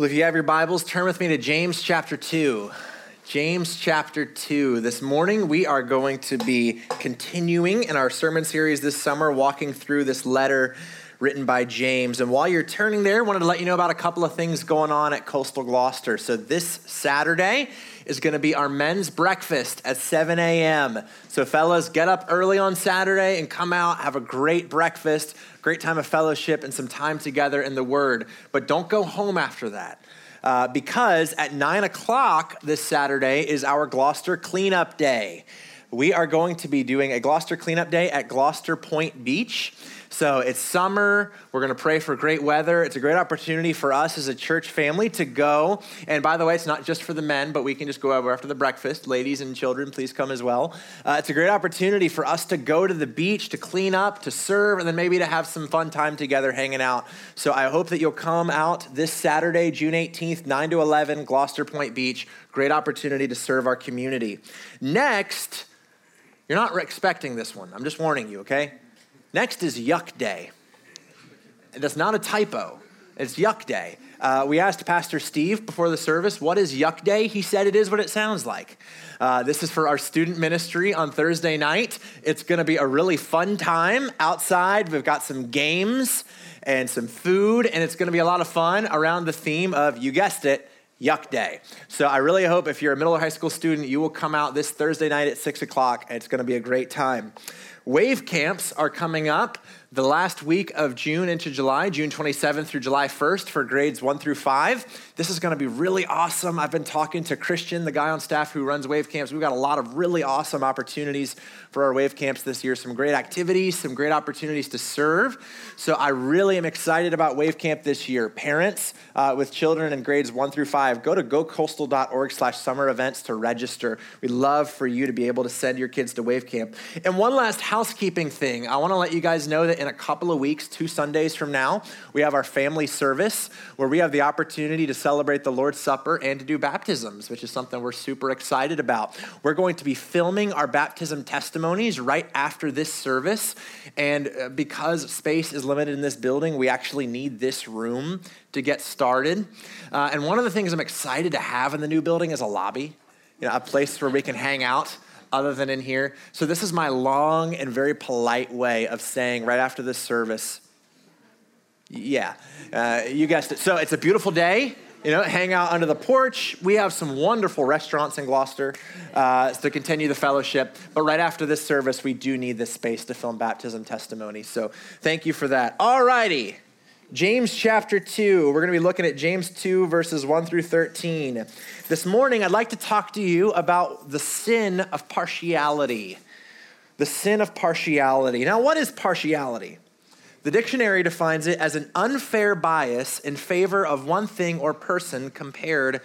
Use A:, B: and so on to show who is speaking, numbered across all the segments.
A: Well, if you have your Bibles, turn with me to James chapter 2. James chapter 2. This morning, we are going to be continuing in our sermon series this summer, walking through this letter written by James. And while you're turning there, I wanted to let you know about a couple of things going on at Coastal Gloucester. So, this Saturday is going to be our men's breakfast at 7 a.m. So, fellas, get up early on Saturday and come out, have a great breakfast, great time of fellowship, and some time together in the Word. But don't go home after that. Uh, because at 9 o'clock this Saturday is our Gloucester Cleanup Day. We are going to be doing a Gloucester Cleanup Day at Gloucester Point Beach. So it's summer. We're going to pray for great weather. It's a great opportunity for us as a church family to go. And by the way, it's not just for the men, but we can just go over after the breakfast. Ladies and children, please come as well. Uh, it's a great opportunity for us to go to the beach, to clean up, to serve, and then maybe to have some fun time together hanging out. So I hope that you'll come out this Saturday, June 18th, 9 to 11, Gloucester Point Beach. Great opportunity to serve our community. Next, you're not expecting this one. I'm just warning you, okay? Next is Yuck Day. That's not a typo. It's Yuck Day. Uh, we asked Pastor Steve before the service, what is Yuck Day? He said it is what it sounds like. Uh, this is for our student ministry on Thursday night. It's going to be a really fun time outside. We've got some games and some food, and it's going to be a lot of fun around the theme of, you guessed it, Yuck Day. So I really hope if you're a middle or high school student, you will come out this Thursday night at 6 o'clock. It's going to be a great time. Wave camps are coming up the last week of June into July, June 27th through July 1st for grades one through five. This is going to be really awesome. I've been talking to Christian, the guy on staff who runs wave camps. We've got a lot of really awesome opportunities for our wave camps this year. Some great activities, some great opportunities to serve. So I really am excited about wave camp this year. Parents uh, with children in grades one through five, go to gocoastal.org slash summer events to register. We'd love for you to be able to send your kids to wave camp. And one last housekeeping thing. I want to let you guys know that in a couple of weeks, two Sundays from now, we have our family service where we have the opportunity to celebrate the Lord's Supper and to do baptisms, which is something we're super excited about. We're going to be filming our baptism testimonies right after this service. And uh, because space is limited in this building, we actually need this room to get started. Uh, and one of the things I'm excited to have in the new building is a lobby, you know, a place where we can hang out other than in here. So, this is my long and very polite way of saying right after this service, yeah, uh, you guessed it. So, it's a beautiful day. You know, hang out under the porch. We have some wonderful restaurants in Gloucester uh, to continue the fellowship. But right after this service, we do need this space to film baptism testimony. So thank you for that. All righty. James chapter 2. We're going to be looking at James 2, verses 1 through 13. This morning, I'd like to talk to you about the sin of partiality. The sin of partiality. Now, what is partiality? The dictionary defines it as an unfair bias in favor of one thing or person compared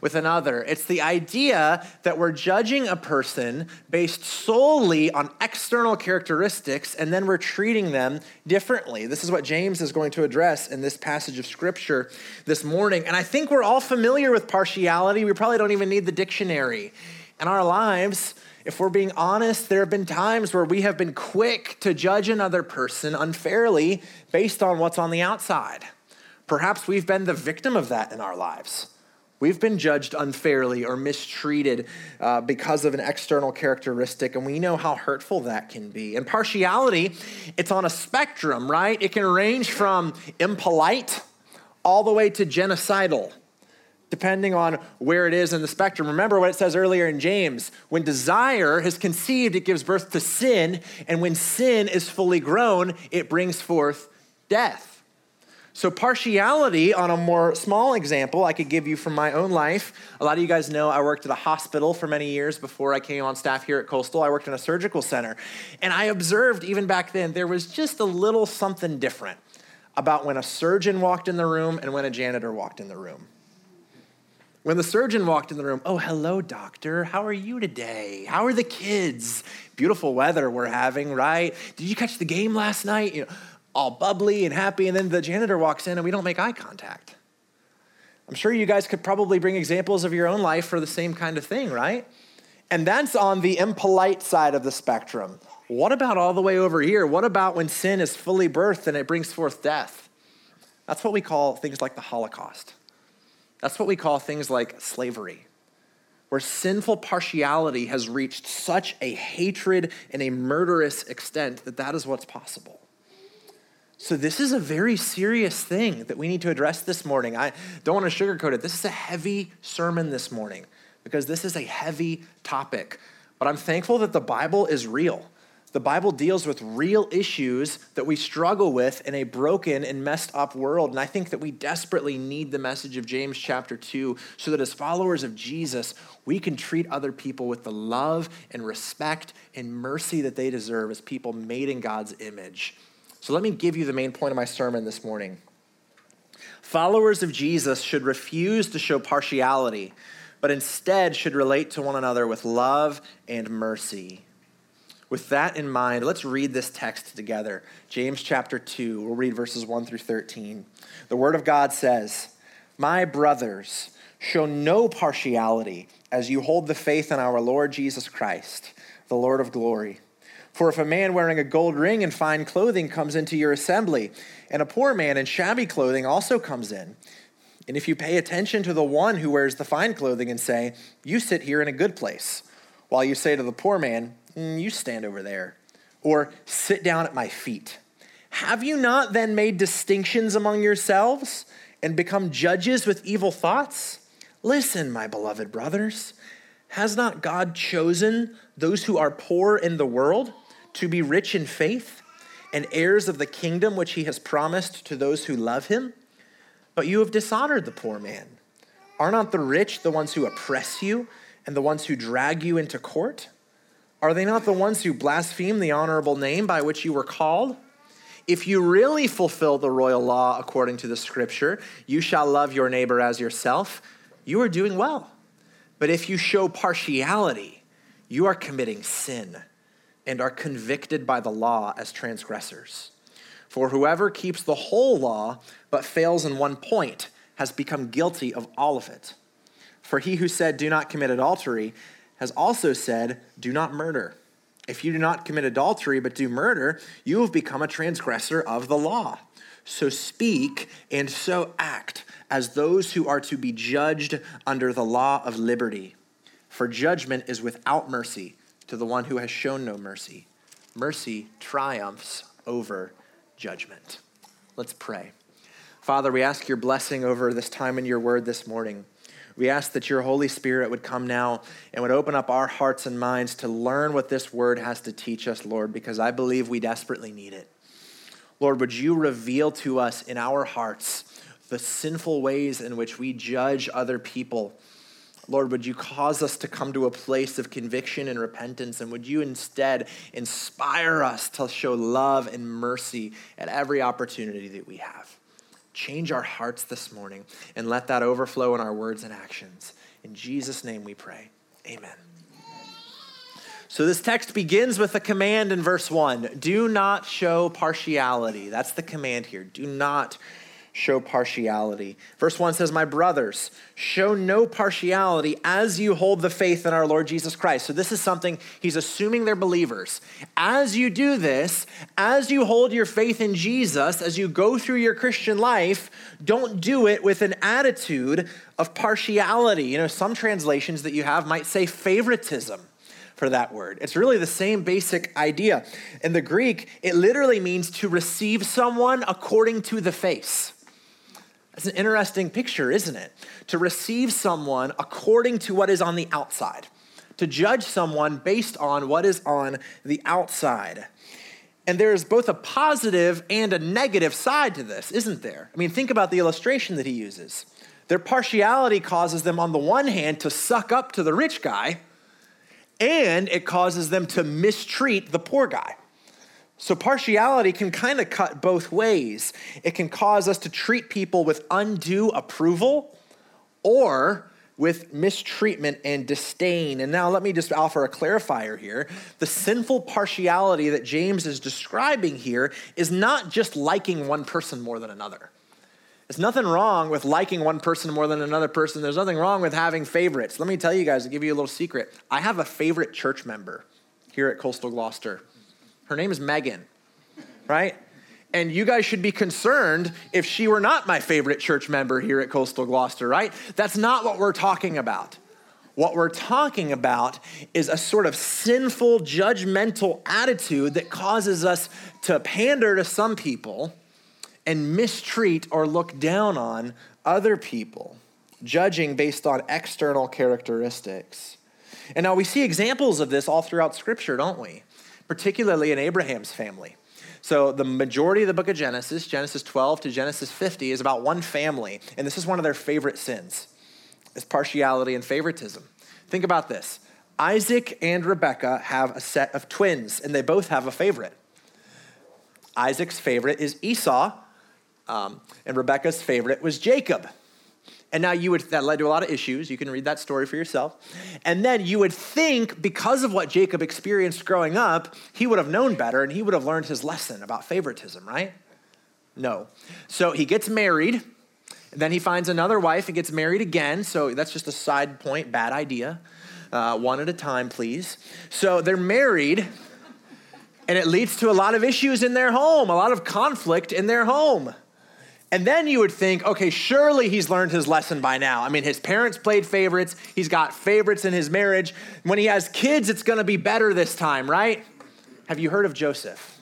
A: with another. It's the idea that we're judging a person based solely on external characteristics and then we're treating them differently. This is what James is going to address in this passage of scripture this morning. And I think we're all familiar with partiality. We probably don't even need the dictionary. In our lives, if we're being honest, there have been times where we have been quick to judge another person unfairly based on what's on the outside. Perhaps we've been the victim of that in our lives. We've been judged unfairly or mistreated uh, because of an external characteristic, and we know how hurtful that can be. And partiality, it's on a spectrum, right? It can range from impolite all the way to genocidal, depending on where it is in the spectrum. Remember what it says earlier in James when desire has conceived, it gives birth to sin, and when sin is fully grown, it brings forth death. So, partiality, on a more small example, I could give you from my own life. A lot of you guys know I worked at a hospital for many years before I came on staff here at Coastal. I worked in a surgical center. And I observed, even back then, there was just a little something different about when a surgeon walked in the room and when a janitor walked in the room. When the surgeon walked in the room, oh, hello, doctor. How are you today? How are the kids? Beautiful weather we're having, right? Did you catch the game last night? You know, all bubbly and happy, and then the janitor walks in and we don't make eye contact. I'm sure you guys could probably bring examples of your own life for the same kind of thing, right? And that's on the impolite side of the spectrum. What about all the way over here? What about when sin is fully birthed and it brings forth death? That's what we call things like the Holocaust. That's what we call things like slavery, where sinful partiality has reached such a hatred and a murderous extent that that is what's possible. So, this is a very serious thing that we need to address this morning. I don't want to sugarcoat it. This is a heavy sermon this morning because this is a heavy topic. But I'm thankful that the Bible is real. The Bible deals with real issues that we struggle with in a broken and messed up world. And I think that we desperately need the message of James chapter 2 so that as followers of Jesus, we can treat other people with the love and respect and mercy that they deserve as people made in God's image. So let me give you the main point of my sermon this morning. Followers of Jesus should refuse to show partiality, but instead should relate to one another with love and mercy. With that in mind, let's read this text together. James chapter 2, we'll read verses 1 through 13. The Word of God says, My brothers, show no partiality as you hold the faith in our Lord Jesus Christ, the Lord of glory. For if a man wearing a gold ring and fine clothing comes into your assembly, and a poor man in shabby clothing also comes in, and if you pay attention to the one who wears the fine clothing and say, You sit here in a good place, while you say to the poor man, mm, You stand over there, or sit down at my feet, have you not then made distinctions among yourselves and become judges with evil thoughts? Listen, my beloved brothers, has not God chosen those who are poor in the world? to be rich in faith and heirs of the kingdom which he has promised to those who love him? But you have dishonored the poor man. Are not the rich the ones who oppress you and the ones who drag you into court? Are they not the ones who blaspheme the honorable name by which you were called? If you really fulfill the royal law according to the scripture, you shall love your neighbor as yourself, you are doing well. But if you show partiality, you are committing sin and are convicted by the law as transgressors. For whoever keeps the whole law but fails in one point has become guilty of all of it. For he who said, Do not commit adultery, has also said, Do not murder. If you do not commit adultery but do murder, you have become a transgressor of the law. So speak and so act as those who are to be judged under the law of liberty. For judgment is without mercy to the one who has shown no mercy. Mercy triumphs over judgment. Let's pray. Father, we ask your blessing over this time in your word this morning. We ask that your Holy Spirit would come now and would open up our hearts and minds to learn what this word has to teach us, Lord, because I believe we desperately need it. Lord, would you reveal to us in our hearts the sinful ways in which we judge other people Lord, would you cause us to come to a place of conviction and repentance? And would you instead inspire us to show love and mercy at every opportunity that we have? Change our hearts this morning and let that overflow in our words and actions. In Jesus' name we pray. Amen. So, this text begins with a command in verse 1 do not show partiality. That's the command here. Do not show partiality. Verse 1 says, My brothers, show no partiality as you hold the faith in our Lord Jesus Christ. So, this is something he's assuming they're believers. As you do this, as you hold your faith in Jesus, as you go through your Christian life, don't do it with an attitude of partiality. You know, some translations that you have might say favoritism for that word. It's really the same basic idea. In the Greek, it literally means to receive someone according to the face. It's an interesting picture, isn't it? To receive someone according to what is on the outside, to judge someone based on what is on the outside. And there's both a positive and a negative side to this, isn't there? I mean, think about the illustration that he uses. Their partiality causes them, on the one hand, to suck up to the rich guy, and it causes them to mistreat the poor guy. So, partiality can kind of cut both ways. It can cause us to treat people with undue approval or with mistreatment and disdain. And now, let me just offer a clarifier here. The sinful partiality that James is describing here is not just liking one person more than another. There's nothing wrong with liking one person more than another person. There's nothing wrong with having favorites. Let me tell you guys, to give you a little secret. I have a favorite church member here at Coastal Gloucester. Her name is Megan, right? And you guys should be concerned if she were not my favorite church member here at Coastal Gloucester, right? That's not what we're talking about. What we're talking about is a sort of sinful, judgmental attitude that causes us to pander to some people and mistreat or look down on other people, judging based on external characteristics. And now we see examples of this all throughout Scripture, don't we? Particularly in Abraham's family. So, the majority of the book of Genesis, Genesis 12 to Genesis 50, is about one family, and this is one of their favorite sins is partiality and favoritism. Think about this Isaac and Rebekah have a set of twins, and they both have a favorite. Isaac's favorite is Esau, um, and Rebekah's favorite was Jacob. And now you would, that led to a lot of issues. You can read that story for yourself. And then you would think, because of what Jacob experienced growing up, he would have known better and he would have learned his lesson about favoritism, right? No. So he gets married, then he finds another wife and gets married again. So that's just a side point, bad idea. Uh, one at a time, please. So they're married, and it leads to a lot of issues in their home, a lot of conflict in their home. And then you would think, okay, surely he's learned his lesson by now. I mean, his parents played favorites, he's got favorites in his marriage. When he has kids, it's gonna be better this time, right? Have you heard of Joseph?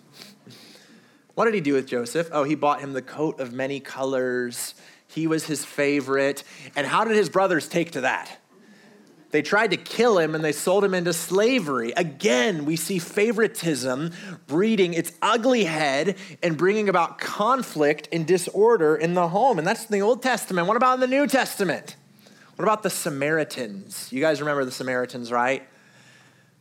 A: What did he do with Joseph? Oh, he bought him the coat of many colors. He was his favorite. And how did his brothers take to that? They tried to kill him and they sold him into slavery. Again, we see favoritism breeding its ugly head and bringing about conflict and disorder in the home. And that's in the Old Testament. What about in the New Testament? What about the Samaritans? You guys remember the Samaritans, right?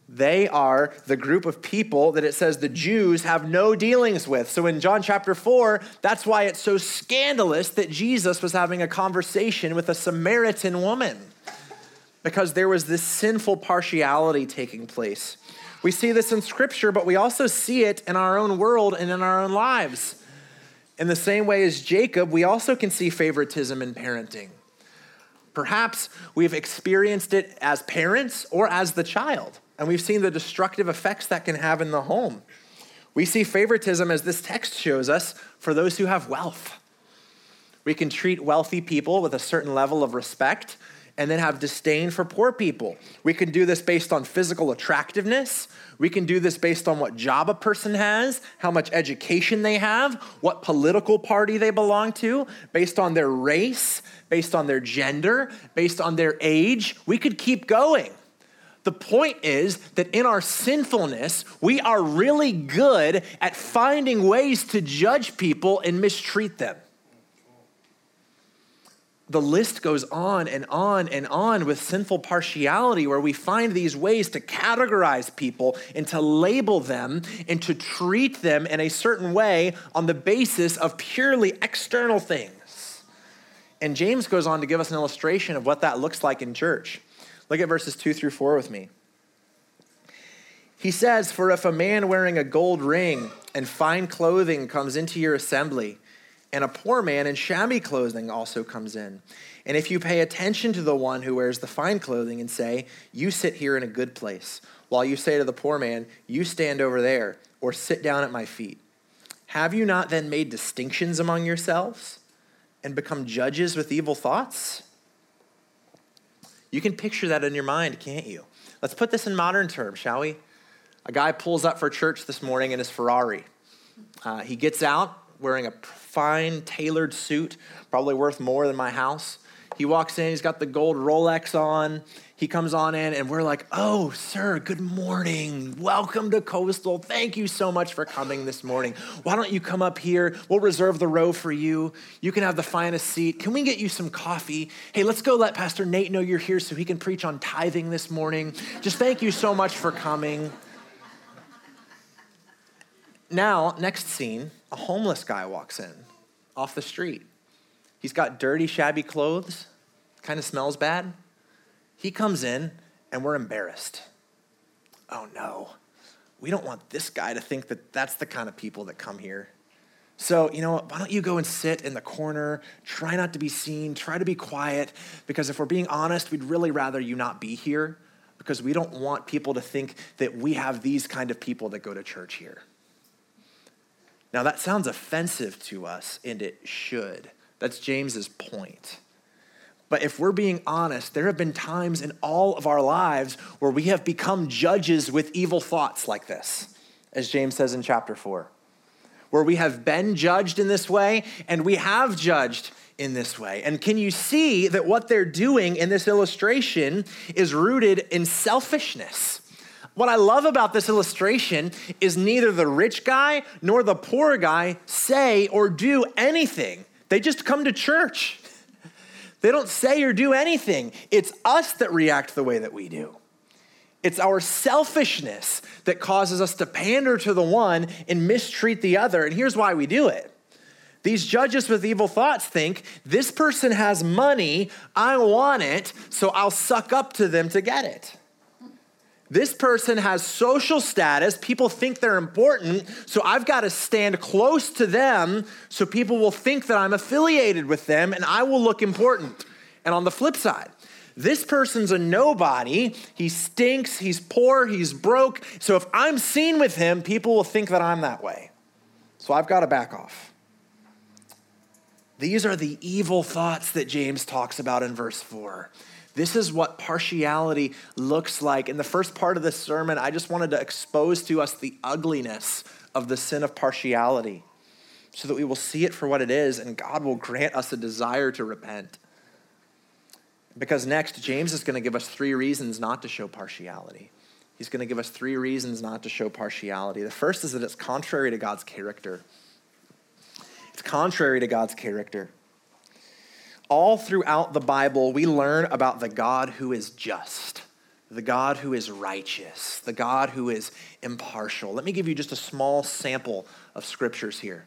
A: They are the group of people that it says the Jews have no dealings with. So in John chapter 4, that's why it's so scandalous that Jesus was having a conversation with a Samaritan woman because there was this sinful partiality taking place. We see this in Scripture, but we also see it in our own world and in our own lives. In the same way as Jacob, we also can see favoritism in parenting. Perhaps we've experienced it as parents or as the child, and we've seen the destructive effects that can have in the home. We see favoritism, as this text shows us, for those who have wealth. We can treat wealthy people with a certain level of respect and then have disdain for poor people. We can do this based on physical attractiveness. We can do this based on what job a person has, how much education they have, what political party they belong to, based on their race, based on their gender, based on their age. We could keep going. The point is that in our sinfulness, we are really good at finding ways to judge people and mistreat them the list goes on and on and on with sinful partiality, where we find these ways to categorize people and to label them and to treat them in a certain way on the basis of purely external things. And James goes on to give us an illustration of what that looks like in church. Look at verses two through four with me. He says, For if a man wearing a gold ring and fine clothing comes into your assembly, and a poor man in shabby clothing also comes in. And if you pay attention to the one who wears the fine clothing and say, You sit here in a good place, while you say to the poor man, You stand over there, or sit down at my feet, have you not then made distinctions among yourselves and become judges with evil thoughts? You can picture that in your mind, can't you? Let's put this in modern terms, shall we? A guy pulls up for church this morning in his Ferrari. Uh, he gets out wearing a fine tailored suit, probably worth more than my house. He walks in, he's got the gold Rolex on. He comes on in, and we're like, Oh, sir, good morning. Welcome to Coastal. Thank you so much for coming this morning. Why don't you come up here? We'll reserve the row for you. You can have the finest seat. Can we get you some coffee? Hey, let's go let Pastor Nate know you're here so he can preach on tithing this morning. Just thank you so much for coming. Now, next scene, a homeless guy walks in off the street. He's got dirty, shabby clothes, kind of smells bad. He comes in, and we're embarrassed. Oh no, we don't want this guy to think that that's the kind of people that come here. So, you know what? Why don't you go and sit in the corner? Try not to be seen. Try to be quiet. Because if we're being honest, we'd really rather you not be here because we don't want people to think that we have these kind of people that go to church here. Now, that sounds offensive to us, and it should. That's James's point. But if we're being honest, there have been times in all of our lives where we have become judges with evil thoughts like this, as James says in chapter 4, where we have been judged in this way and we have judged in this way. And can you see that what they're doing in this illustration is rooted in selfishness? What I love about this illustration is neither the rich guy nor the poor guy say or do anything. They just come to church. They don't say or do anything. It's us that react the way that we do. It's our selfishness that causes us to pander to the one and mistreat the other. And here's why we do it. These judges with evil thoughts think this person has money, I want it, so I'll suck up to them to get it. This person has social status. People think they're important. So I've got to stand close to them so people will think that I'm affiliated with them and I will look important. And on the flip side, this person's a nobody. He stinks. He's poor. He's broke. So if I'm seen with him, people will think that I'm that way. So I've got to back off. These are the evil thoughts that James talks about in verse 4. This is what partiality looks like. In the first part of this sermon, I just wanted to expose to us the ugliness of the sin of partiality so that we will see it for what it is and God will grant us a desire to repent. Because next, James is going to give us three reasons not to show partiality. He's going to give us three reasons not to show partiality. The first is that it's contrary to God's character. It's contrary to God's character all throughout the Bible, we learn about the God who is just, the God who is righteous, the God who is impartial. Let me give you just a small sample of scriptures here.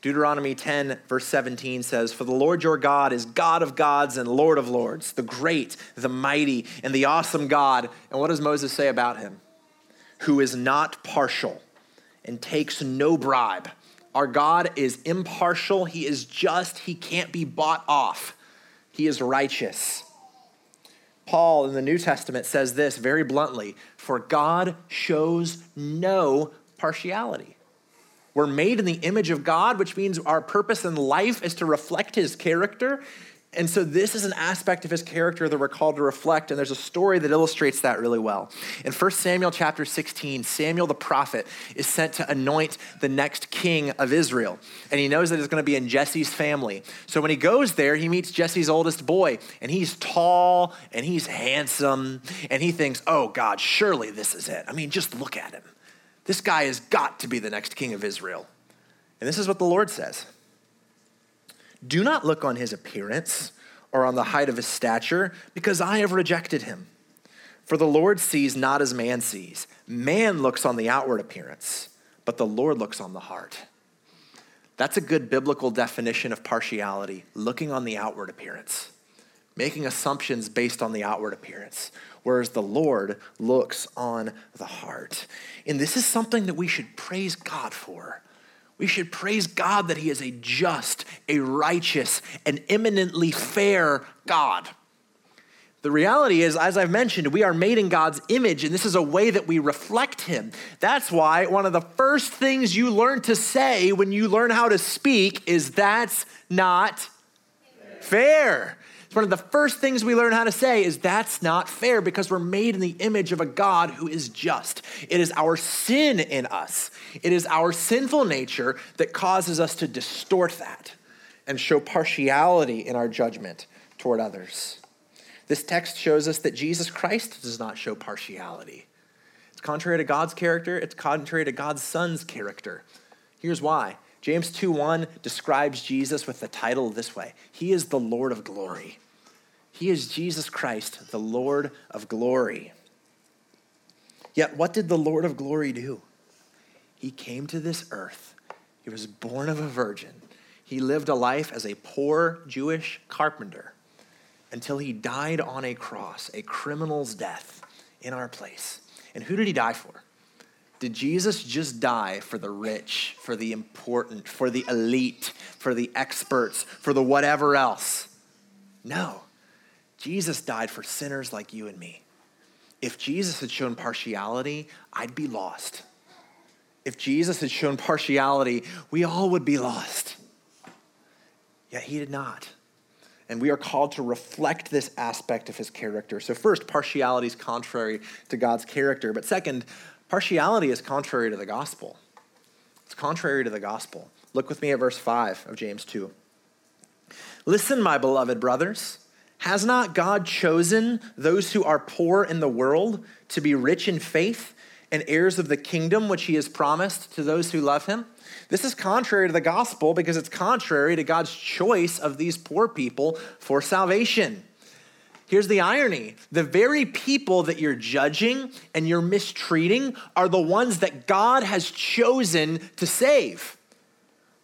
A: Deuteronomy 10, verse 17 says, For the Lord your God is God of gods and Lord of lords, the great, the mighty, and the awesome God. And what does Moses say about him? Who is not partial and takes no bribe our God is impartial, He is just, He can't be bought off, He is righteous. Paul in the New Testament says this very bluntly For God shows no partiality. We're made in the image of God, which means our purpose in life is to reflect His character. And so this is an aspect of his character that we're called to reflect, and there's a story that illustrates that really well. In 1 Samuel chapter 16, Samuel the prophet is sent to anoint the next king of Israel. And he knows that it's going to be in Jesse's family. So when he goes there, he meets Jesse's oldest boy, and he's tall and he's handsome, and he thinks, oh God, surely this is it. I mean, just look at him. This guy has got to be the next king of Israel. And this is what the Lord says. Do not look on his appearance or on the height of his stature, because I have rejected him. For the Lord sees not as man sees. Man looks on the outward appearance, but the Lord looks on the heart. That's a good biblical definition of partiality, looking on the outward appearance, making assumptions based on the outward appearance, whereas the Lord looks on the heart. And this is something that we should praise God for we should praise God that He is a just, a righteous, an eminently fair God. The reality is, as I've mentioned, we are made in God's image, and this is a way that we reflect Him. That's why one of the first things you learn to say when you learn how to speak is, That's not fair. fair. It's one of the first things we learn how to say is that's not fair because we're made in the image of a God who is just. It is our sin in us, it is our sinful nature that causes us to distort that and show partiality in our judgment toward others. This text shows us that Jesus Christ does not show partiality. It's contrary to God's character, it's contrary to God's Son's character. Here's why James 2:1 describes Jesus with the title this way. He is the Lord of glory. He is Jesus Christ, the Lord of glory. Yet what did the Lord of glory do? He came to this earth. He was born of a virgin. He lived a life as a poor Jewish carpenter until he died on a cross, a criminal's death in our place. And who did he die for? Did Jesus just die for the rich, for the important, for the elite, for the experts, for the whatever else? No. Jesus died for sinners like you and me. If Jesus had shown partiality, I'd be lost. if Jesus had shown partiality, we all would be lost. Yet he did not. And we are called to reflect this aspect of his character. So, first, partiality is contrary to God's character. But second, partiality is contrary to the gospel. It's contrary to the gospel. Look with me at verse 5 of James 2. Listen, my beloved brothers. Has not God chosen those who are poor in the world to be rich in faith and heirs of the kingdom which he has promised to those who love him? This is contrary to the gospel because it's contrary to God's choice of these poor people for salvation. Here's the irony the very people that you're judging and you're mistreating are the ones that God has chosen to save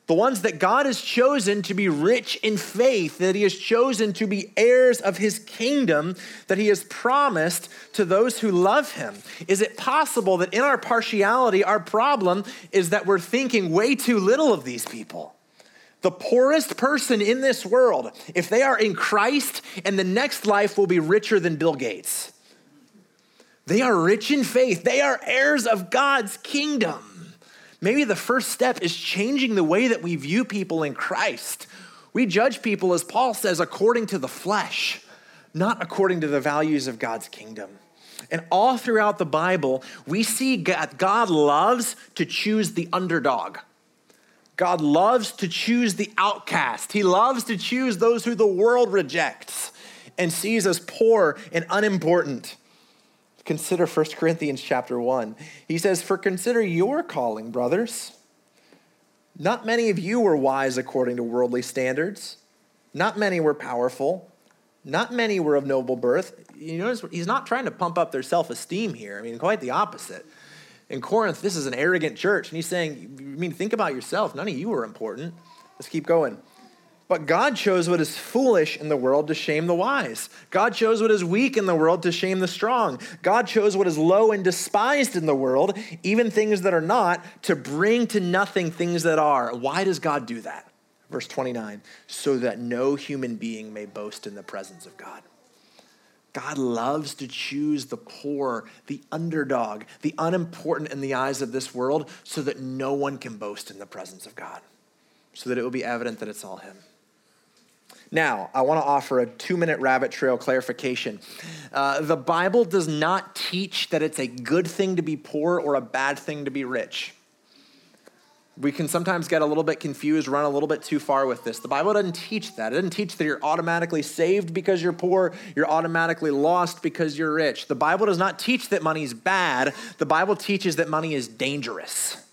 A: the ones that God has chosen to be rich in faith, that He has chosen to be heirs of His kingdom, that He has promised to those who love Him. Is it possible that in our partiality, our problem is that we're thinking way too little of these people? The poorest person in this world, if they are in Christ, and the next life will be richer than Bill Gates. They are rich in faith, they are heirs of God's kingdom. Maybe the first step is changing the way that we view people in Christ. We judge people, as Paul says, according to the flesh, not according to the values of God's kingdom. And all throughout the Bible, we see God, God loves to choose the underdog. God loves to choose the outcast. He loves to choose those who the world rejects and sees as poor and unimportant. Consider 1 Corinthians chapter 1. He says, For consider your calling, brothers. Not many of you were wise according to worldly standards. Not many were powerful. Not many were of noble birth. You notice he's not trying to pump up their self esteem here. I mean, quite the opposite. In Corinth, this is an arrogant church. And he's saying, I mean, think about yourself. None of you are important. Let's keep going. But God chose what is foolish in the world to shame the wise. God chose what is weak in the world to shame the strong. God chose what is low and despised in the world, even things that are not, to bring to nothing things that are. Why does God do that? Verse 29 so that no human being may boast in the presence of God. God loves to choose the poor, the underdog, the unimportant in the eyes of this world, so that no one can boast in the presence of God, so that it will be evident that it's all Him. Now, I want to offer a two minute rabbit trail clarification. Uh, the Bible does not teach that it's a good thing to be poor or a bad thing to be rich. We can sometimes get a little bit confused, run a little bit too far with this. The Bible doesn't teach that. It doesn't teach that you're automatically saved because you're poor, you're automatically lost because you're rich. The Bible does not teach that money is bad. The Bible teaches that money is dangerous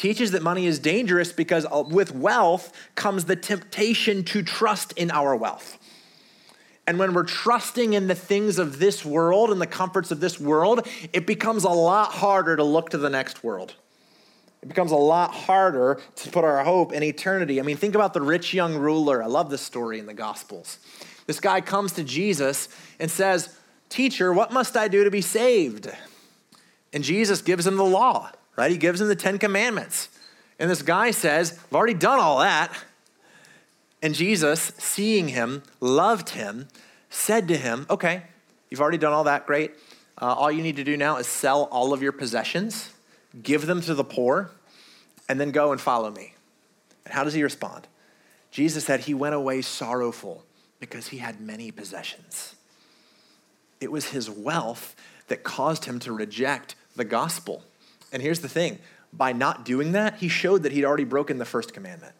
A: teaches that money is dangerous because uh, with wealth comes the temptation to trust in our wealth. And when we're trusting in the things of this world and the comforts of this world, it becomes a lot harder to look to the next world. It becomes a lot harder to put our hope in eternity. I mean, think about the rich young ruler. I love this story in the Gospels. This guy comes to Jesus and says, Teacher, what must I do to be saved? And Jesus gives him the law right? He gives him the Ten Commandments. And this guy says, I've already done all that. And Jesus, seeing him, loved him, said to him, Okay, you've already done all that, great. Uh, all you need to do now is sell all of your possessions, give them to the poor, and then go and follow me. And how does he respond? Jesus said he went away sorrowful because he had many possessions. It was his wealth that caused him to reject the gospel. And here's the thing by not doing that, he showed that he'd already broken the first commandment.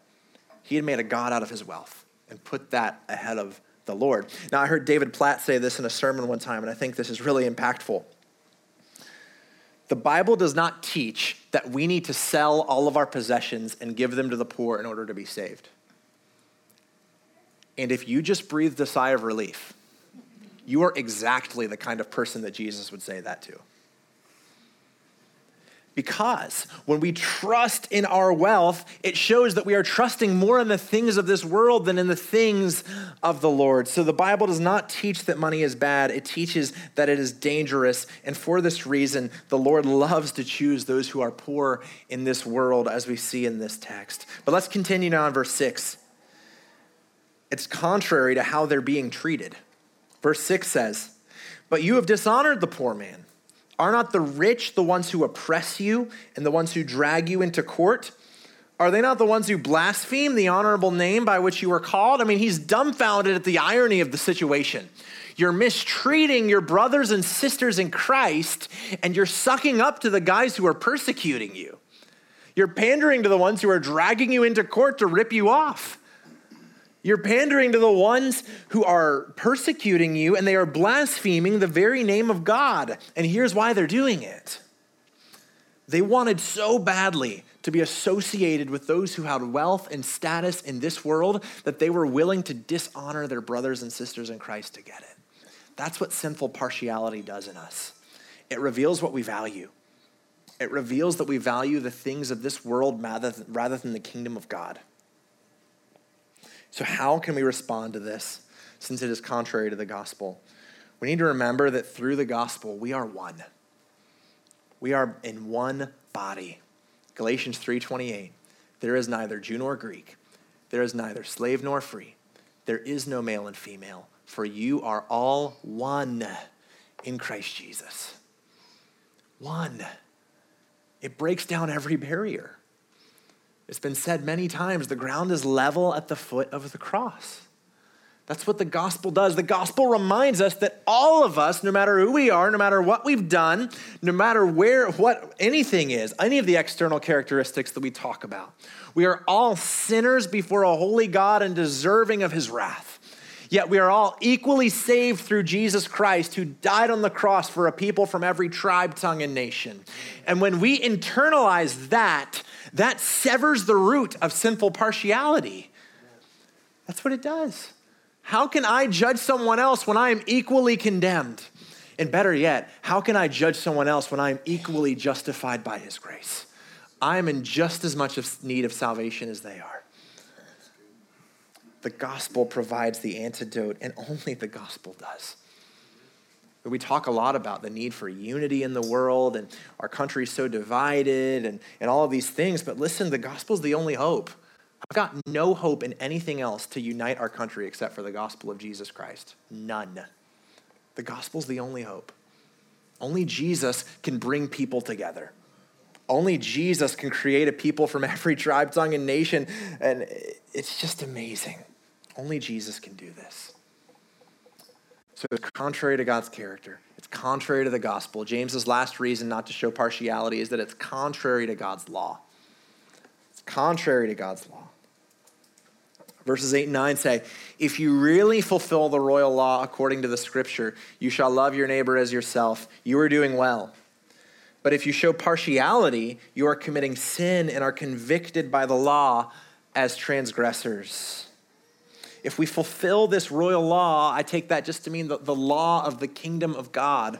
A: He had made a God out of his wealth and put that ahead of the Lord. Now, I heard David Platt say this in a sermon one time, and I think this is really impactful. The Bible does not teach that we need to sell all of our possessions and give them to the poor in order to be saved. And if you just breathed a sigh of relief, you are exactly the kind of person that Jesus would say that to. Because when we trust in our wealth, it shows that we are trusting more in the things of this world than in the things of the Lord. So the Bible does not teach that money is bad, it teaches that it is dangerous. And for this reason, the Lord loves to choose those who are poor in this world, as we see in this text. But let's continue now in verse 6. It's contrary to how they're being treated. Verse 6 says, But you have dishonored the poor man. Are not the rich the ones who oppress you and the ones who drag you into court? Are they not the ones who blaspheme the honorable name by which you are called? I mean, he's dumbfounded at the irony of the situation. You're mistreating your brothers and sisters in Christ, and you're sucking up to the guys who are persecuting you. You're pandering to the ones who are dragging you into court to rip you off. You're pandering to the ones who are persecuting you and they are blaspheming the very name of God. And here's why they're doing it they wanted so badly to be associated with those who had wealth and status in this world that they were willing to dishonor their brothers and sisters in Christ to get it. That's what sinful partiality does in us. It reveals what we value. It reveals that we value the things of this world rather than the kingdom of God. So, how can we respond to this since it is contrary to the gospel? We need to remember that through the gospel, we are one. We are in one body. Galatians 3:28. There is neither Jew nor Greek. There is neither slave nor free. There is no male and female, for you are all one in Christ Jesus. One. It breaks down every barrier. It's been said many times the ground is level at the foot of the cross. That's what the gospel does. The gospel reminds us that all of us, no matter who we are, no matter what we've done, no matter where, what anything is, any of the external characteristics that we talk about, we are all sinners before a holy God and deserving of his wrath. Yet we are all equally saved through Jesus Christ, who died on the cross for a people from every tribe, tongue, and nation. And when we internalize that, that severs the root of sinful partiality. That's what it does. How can I judge someone else when I am equally condemned? And better yet, how can I judge someone else when I am equally justified by his grace? I am in just as much of need of salvation as they are the gospel provides the antidote, and only the gospel does. We talk a lot about the need for unity in the world, and our country so divided, and, and all of these things. But listen, the gospel is the only hope. I've got no hope in anything else to unite our country except for the gospel of Jesus Christ. None. The gospel's the only hope. Only Jesus can bring people together. Only Jesus can create a people from every tribe, tongue, and nation. And it's just amazing. Only Jesus can do this. So it's contrary to God's character. It's contrary to the gospel. James's last reason not to show partiality is that it's contrary to God's law. It's contrary to God's law. Verses 8 and 9 say, If you really fulfill the royal law according to the scripture, you shall love your neighbor as yourself. You are doing well. But if you show partiality, you are committing sin and are convicted by the law as transgressors if we fulfill this royal law, I take that just to mean the, the law of the kingdom of God.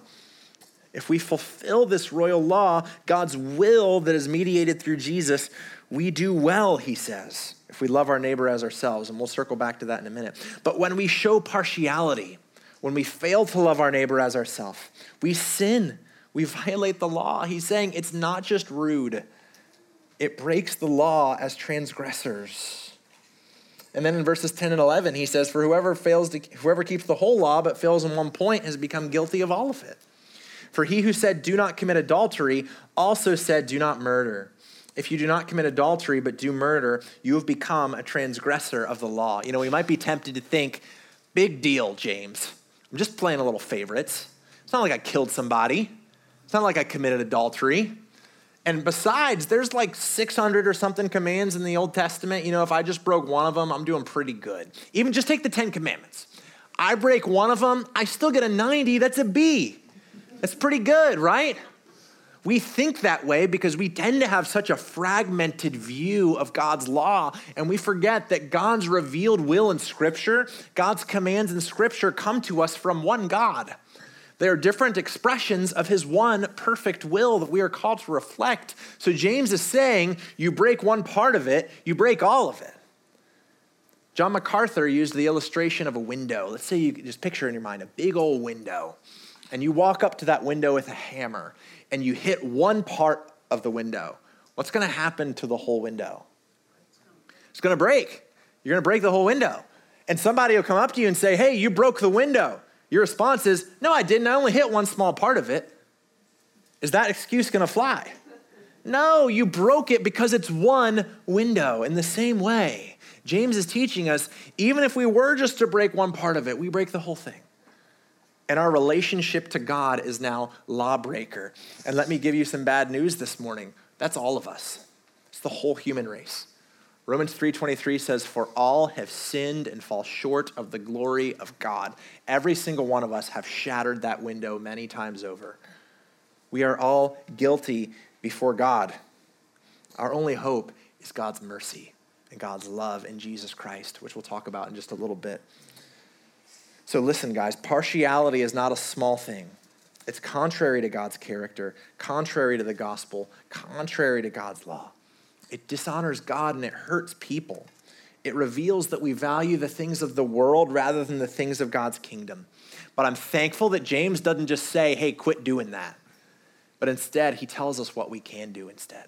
A: If we fulfill this royal law, God's will that is mediated through Jesus, we do well, he says, if we love our neighbor as ourselves. And we'll circle back to that in a minute. But when we show partiality, when we fail to love our neighbor as ourselves, we sin. We violate the law. He's saying it's not just rude, it breaks the law as transgressors. And then in verses 10 and 11, he says, For whoever fails to, whoever keeps the whole law but fails in one point has become guilty of all of it. For he who said, Do not commit adultery, also said, Do not murder. If you do not commit adultery but do murder, you have become a transgressor of the law. You know, we might be tempted to think, Big deal, James. I'm just playing a little favorites. It's not like I killed somebody, it's not like I committed adultery. And besides, there's like 600 or something commands in the Old Testament. You know, if I just broke one of them, I'm doing pretty good. Even just take the 10 commandments. I break one of them, I still get a 90. That's a B. That's pretty good, right? We think that way because we tend to have such a fragmented view of God's law, and we forget that God's revealed will in Scripture, God's commands in Scripture come to us from one God. They are different expressions of his one perfect will that we are called to reflect. So James is saying, you break one part of it, you break all of it. John MacArthur used the illustration of a window. Let's say you just picture in your mind a big old window, and you walk up to that window with a hammer, and you hit one part of the window. What's going to happen to the whole window? It's going to break. You're going to break the whole window. And somebody will come up to you and say, Hey, you broke the window. Your response is, No, I didn't. I only hit one small part of it. Is that excuse going to fly? No, you broke it because it's one window. In the same way, James is teaching us even if we were just to break one part of it, we break the whole thing. And our relationship to God is now lawbreaker. And let me give you some bad news this morning. That's all of us. It's the whole human race. Romans 3:23 says for all have sinned and fall short of the glory of God. Every single one of us have shattered that window many times over. We are all guilty before God. Our only hope is God's mercy and God's love in Jesus Christ, which we'll talk about in just a little bit. So, listen, guys, partiality is not a small thing. It's contrary to God's character, contrary to the gospel, contrary to God's law. It dishonors God and it hurts people. It reveals that we value the things of the world rather than the things of God's kingdom. But I'm thankful that James doesn't just say, hey, quit doing that but instead, he tells us what we can do instead.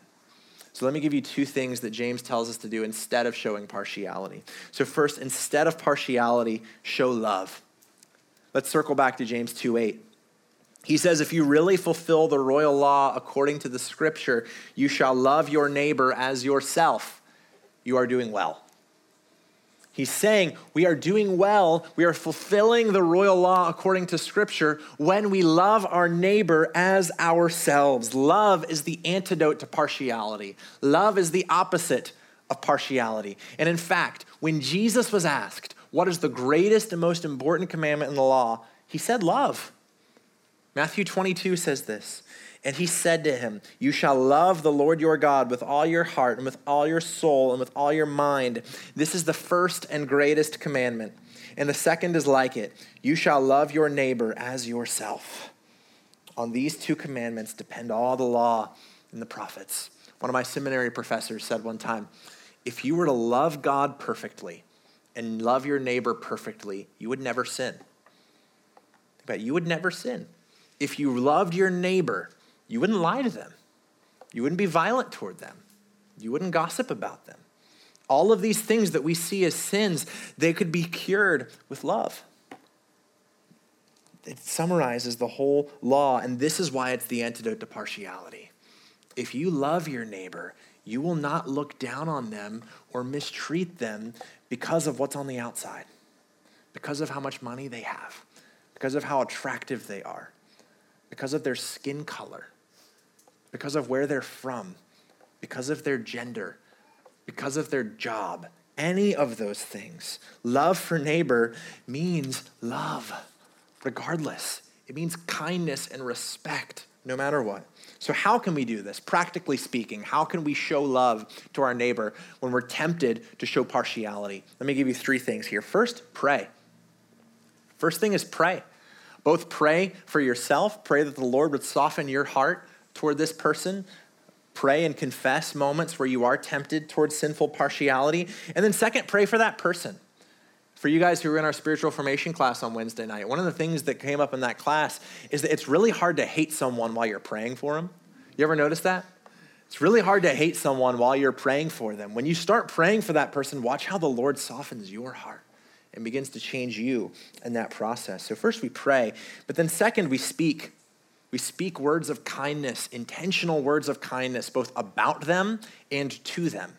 A: So let me give you two things that James tells us to do instead of showing partiality. So first, instead of partiality, show love. Let's circle back to James 2 8. He says, If you really fulfill the royal law according to the scripture, you shall love your neighbor as yourself. You are doing well. He's saying we are doing well, we are fulfilling the royal law according to Scripture when we love our neighbor as ourselves. Love is the antidote to partiality, love is the opposite of partiality. And in fact, when Jesus was asked, What is the greatest and most important commandment in the law? he said, Love. Matthew 22 says this. And he said to him, You shall love the Lord your God with all your heart and with all your soul and with all your mind. This is the first and greatest commandment. And the second is like it You shall love your neighbor as yourself. On these two commandments depend all the law and the prophets. One of my seminary professors said one time if you were to love God perfectly and love your neighbor perfectly, you would never sin. But you would never sin. If you loved your neighbor, you wouldn't lie to them. You wouldn't be violent toward them. You wouldn't gossip about them. All of these things that we see as sins, they could be cured with love. It summarizes the whole law, and this is why it's the antidote to partiality. If you love your neighbor, you will not look down on them or mistreat them because of what's on the outside, because of how much money they have, because of how attractive they are, because of their skin color because of where they're from, because of their gender, because of their job, any of those things. Love for neighbor means love, regardless. It means kindness and respect, no matter what. So, how can we do this? Practically speaking, how can we show love to our neighbor when we're tempted to show partiality? Let me give you three things here. First, pray. First thing is pray. Both pray for yourself, pray that the Lord would soften your heart toward this person. Pray and confess moments where you are tempted towards sinful partiality. And then, second, pray for that person. For you guys who were in our spiritual formation class on Wednesday night, one of the things that came up in that class is that it's really hard to hate someone while you're praying for them. You ever notice that? It's really hard to hate someone while you're praying for them. When you start praying for that person, watch how the Lord softens your heart and begins to change you in that process. So, first we pray, but then, second, we speak. We speak words of kindness, intentional words of kindness, both about them and to them.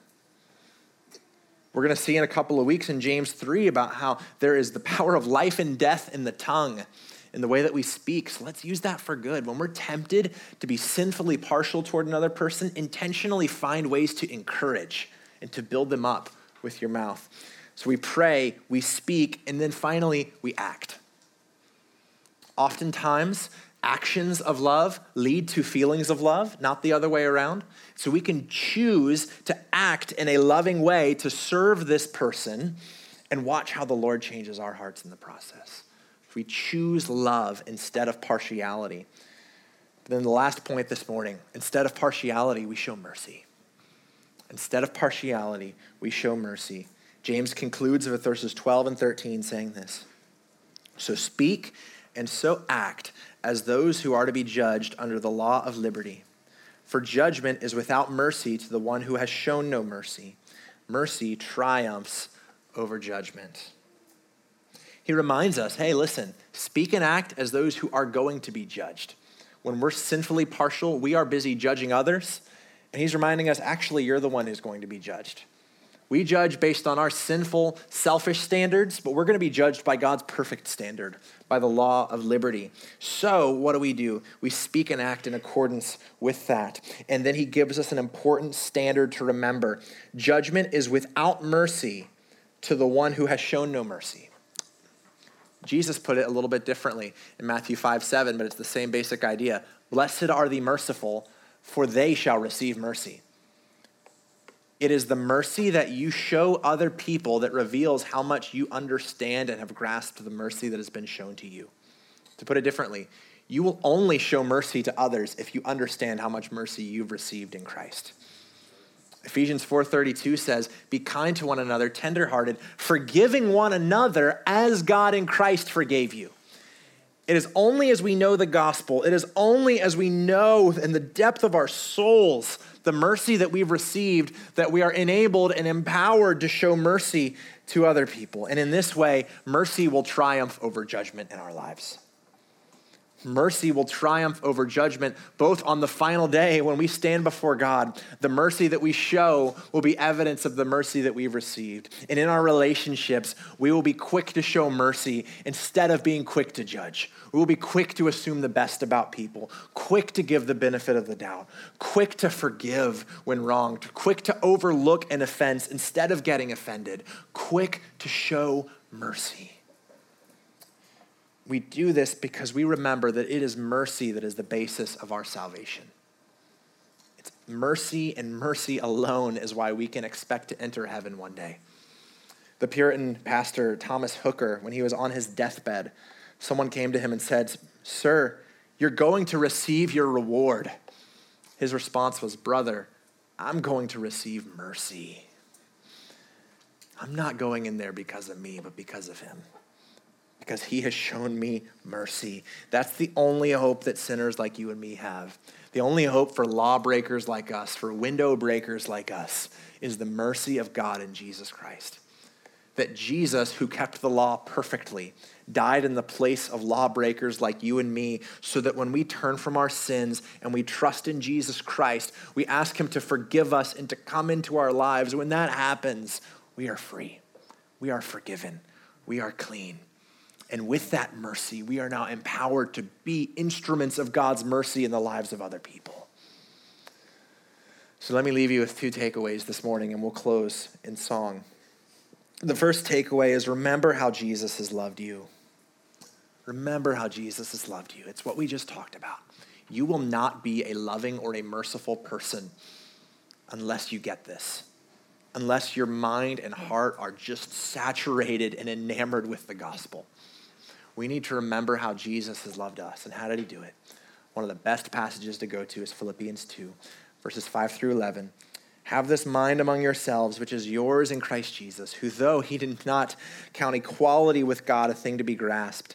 A: We're going to see in a couple of weeks in James 3 about how there is the power of life and death in the tongue, in the way that we speak. So let's use that for good. When we're tempted to be sinfully partial toward another person, intentionally find ways to encourage and to build them up with your mouth. So we pray, we speak, and then finally we act. Oftentimes, actions of love lead to feelings of love, not the other way around. So we can choose to act in a loving way to serve this person and watch how the Lord changes our hearts in the process. If we choose love instead of partiality. Then the last point this morning instead of partiality, we show mercy. Instead of partiality, we show mercy. James concludes with verses 12 and 13 saying this So speak and so act as those who are to be judged under the law of liberty. For judgment is without mercy to the one who has shown no mercy. Mercy triumphs over judgment. He reminds us hey, listen, speak and act as those who are going to be judged. when we're sinfully partial, we are busy judging others. And he's reminding us actually, you're the one who's going to be judged. We judge based on our sinful, selfish standards, but we're going to be judged by God's perfect standard, by the law of liberty. So, what do we do? We speak and act in accordance with that. And then he gives us an important standard to remember judgment is without mercy to the one who has shown no mercy. Jesus put it a little bit differently in Matthew 5 7, but it's the same basic idea. Blessed are the merciful, for they shall receive mercy. It is the mercy that you show other people that reveals how much you understand and have grasped the mercy that has been shown to you. To put it differently, you will only show mercy to others if you understand how much mercy you've received in Christ. Ephesians 4:32 says, "Be kind to one another, tenderhearted, forgiving one another as God in Christ forgave you." It is only as we know the gospel, it is only as we know in the depth of our souls the mercy that we've received that we are enabled and empowered to show mercy to other people. And in this way, mercy will triumph over judgment in our lives. Mercy will triumph over judgment, both on the final day when we stand before God. The mercy that we show will be evidence of the mercy that we've received. And in our relationships, we will be quick to show mercy instead of being quick to judge. We will be quick to assume the best about people, quick to give the benefit of the doubt, quick to forgive when wronged, quick to overlook an offense instead of getting offended, quick to show mercy. We do this because we remember that it is mercy that is the basis of our salvation. It's mercy and mercy alone is why we can expect to enter heaven one day. The Puritan pastor Thomas Hooker, when he was on his deathbed, someone came to him and said, Sir, you're going to receive your reward. His response was, Brother, I'm going to receive mercy. I'm not going in there because of me, but because of him because he has shown me mercy. That's the only hope that sinners like you and me have. The only hope for lawbreakers like us, for window breakers like us, is the mercy of God in Jesus Christ. That Jesus, who kept the law perfectly, died in the place of lawbreakers like you and me, so that when we turn from our sins and we trust in Jesus Christ, we ask Him to forgive us and to come into our lives. When that happens, we are free, we are forgiven, we are clean. And with that mercy, we are now empowered to be instruments of God's mercy in the lives of other people. So let me leave you with two takeaways this morning, and we'll close in song. The first takeaway is remember how Jesus has loved you. Remember how Jesus has loved you. It's what we just talked about. You will not be a loving or a merciful person unless you get this, unless your mind and heart are just saturated and enamored with the gospel we need to remember how Jesus has loved us. And how did he do it? One of the best passages to go to is Philippians 2, verses 5 through 11. Have this mind among yourselves, which is yours in Christ Jesus, who, though he did not count equality with God a thing to be grasped,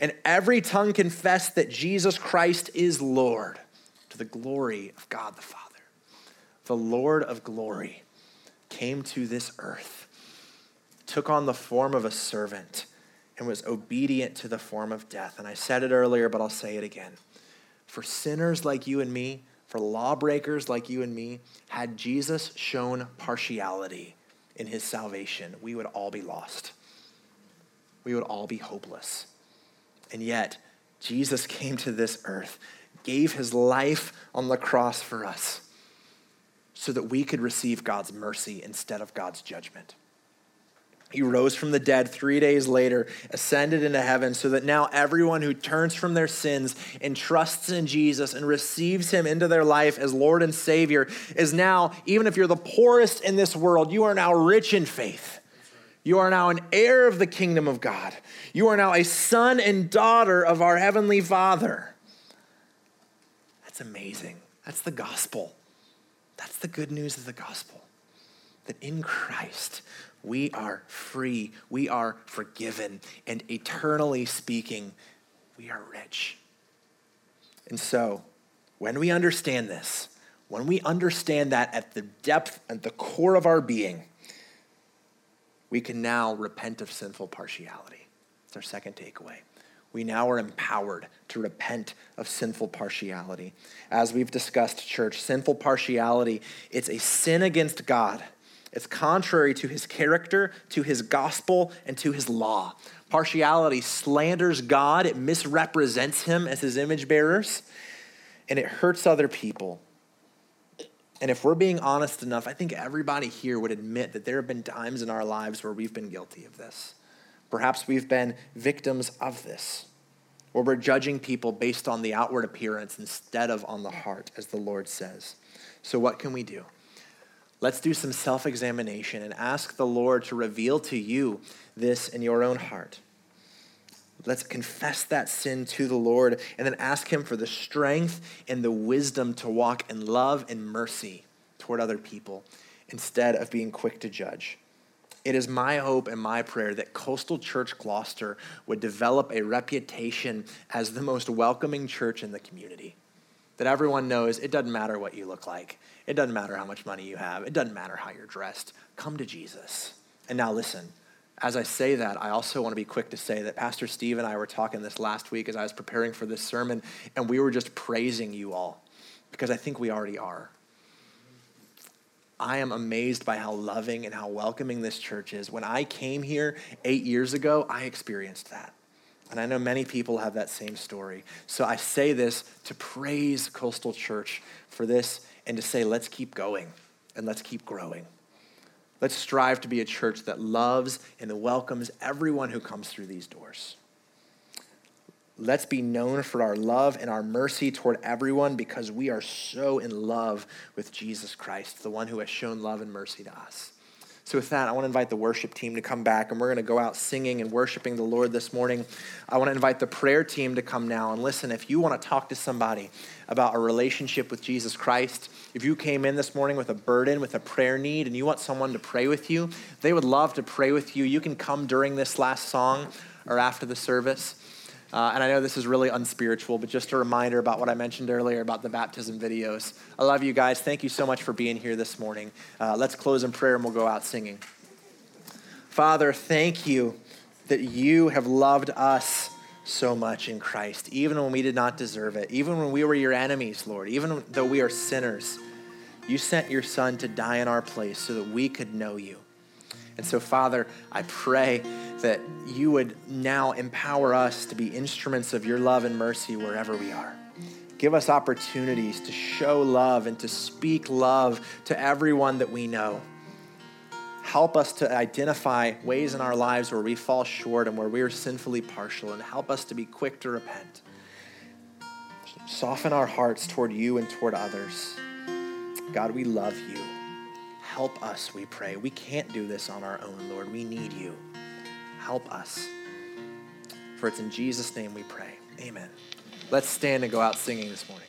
A: and every tongue confess that Jesus Christ is Lord to the glory of God the Father. The Lord of glory came to this earth, took on the form of a servant, and was obedient to the form of death. And I said it earlier, but I'll say it again. For sinners like you and me, for lawbreakers like you and me, had Jesus shown partiality in his salvation, we would all be lost. We would all be hopeless. And yet, Jesus came to this earth, gave his life on the cross for us so that we could receive God's mercy instead of God's judgment. He rose from the dead three days later, ascended into heaven, so that now everyone who turns from their sins and trusts in Jesus and receives him into their life as Lord and Savior is now, even if you're the poorest in this world, you are now rich in faith. You are now an heir of the kingdom of God. You are now a son and daughter of our heavenly Father. That's amazing. That's the gospel. That's the good news of the gospel. That in Christ, we are free, we are forgiven, and eternally speaking, we are rich. And so, when we understand this, when we understand that at the depth and the core of our being, we can now repent of sinful partiality. It's our second takeaway. We now are empowered to repent of sinful partiality. As we've discussed, church, sinful partiality, it's a sin against God. It's contrary to his character, to his gospel, and to his law. Partiality slanders God, it misrepresents him as his image bearers, and it hurts other people. And if we're being honest enough, I think everybody here would admit that there have been times in our lives where we've been guilty of this. Perhaps we've been victims of this, where we're judging people based on the outward appearance instead of on the heart, as the Lord says. So, what can we do? Let's do some self examination and ask the Lord to reveal to you this in your own heart. Let's confess that sin to the Lord and then ask Him for the strength and the wisdom to walk in love and mercy toward other people instead of being quick to judge. It is my hope and my prayer that Coastal Church Gloucester would develop a reputation as the most welcoming church in the community. That everyone knows it doesn't matter what you look like, it doesn't matter how much money you have, it doesn't matter how you're dressed. Come to Jesus. And now listen, as I say that, I also want to be quick to say that Pastor Steve and I were talking this last week as I was preparing for this sermon, and we were just praising you all because I think we already are. I am amazed by how loving and how welcoming this church is. When I came here eight years ago, I experienced that. And I know many people have that same story. So I say this to praise Coastal Church for this and to say, let's keep going and let's keep growing. Let's strive to be a church that loves and welcomes everyone who comes through these doors. Let's be known for our love and our mercy toward everyone because we are so in love with Jesus Christ, the one who has shown love and mercy to us. So, with that, I want to invite the worship team to come back, and we're going to go out singing and worshiping the Lord this morning. I want to invite the prayer team to come now. And listen, if you want to talk to somebody about a relationship with Jesus Christ, if you came in this morning with a burden, with a prayer need, and you want someone to pray with you, they would love to pray with you. You can come during this last song or after the service. Uh, and I know this is really unspiritual, but just a reminder about what I mentioned earlier about the baptism videos. I love you guys. Thank you so much for being here this morning. Uh, let's close in prayer and we'll go out singing. Father, thank you that you have loved us so much in Christ, even when we did not deserve it, even when we were your enemies, Lord, even though we are sinners. You sent your son to die in our place so that we could know you. And so, Father, I pray that you would now empower us to be instruments of your love and mercy wherever we are. Give us opportunities to show love and to speak love to everyone that we know. Help us to identify ways in our lives where we fall short and where we are sinfully partial, and help us to be quick to repent. Soften our hearts toward you and toward others. God, we love you. Help us, we pray. We can't do this on our own, Lord. We need you. Help us. For it's in Jesus' name we pray. Amen. Let's stand and go out singing this morning.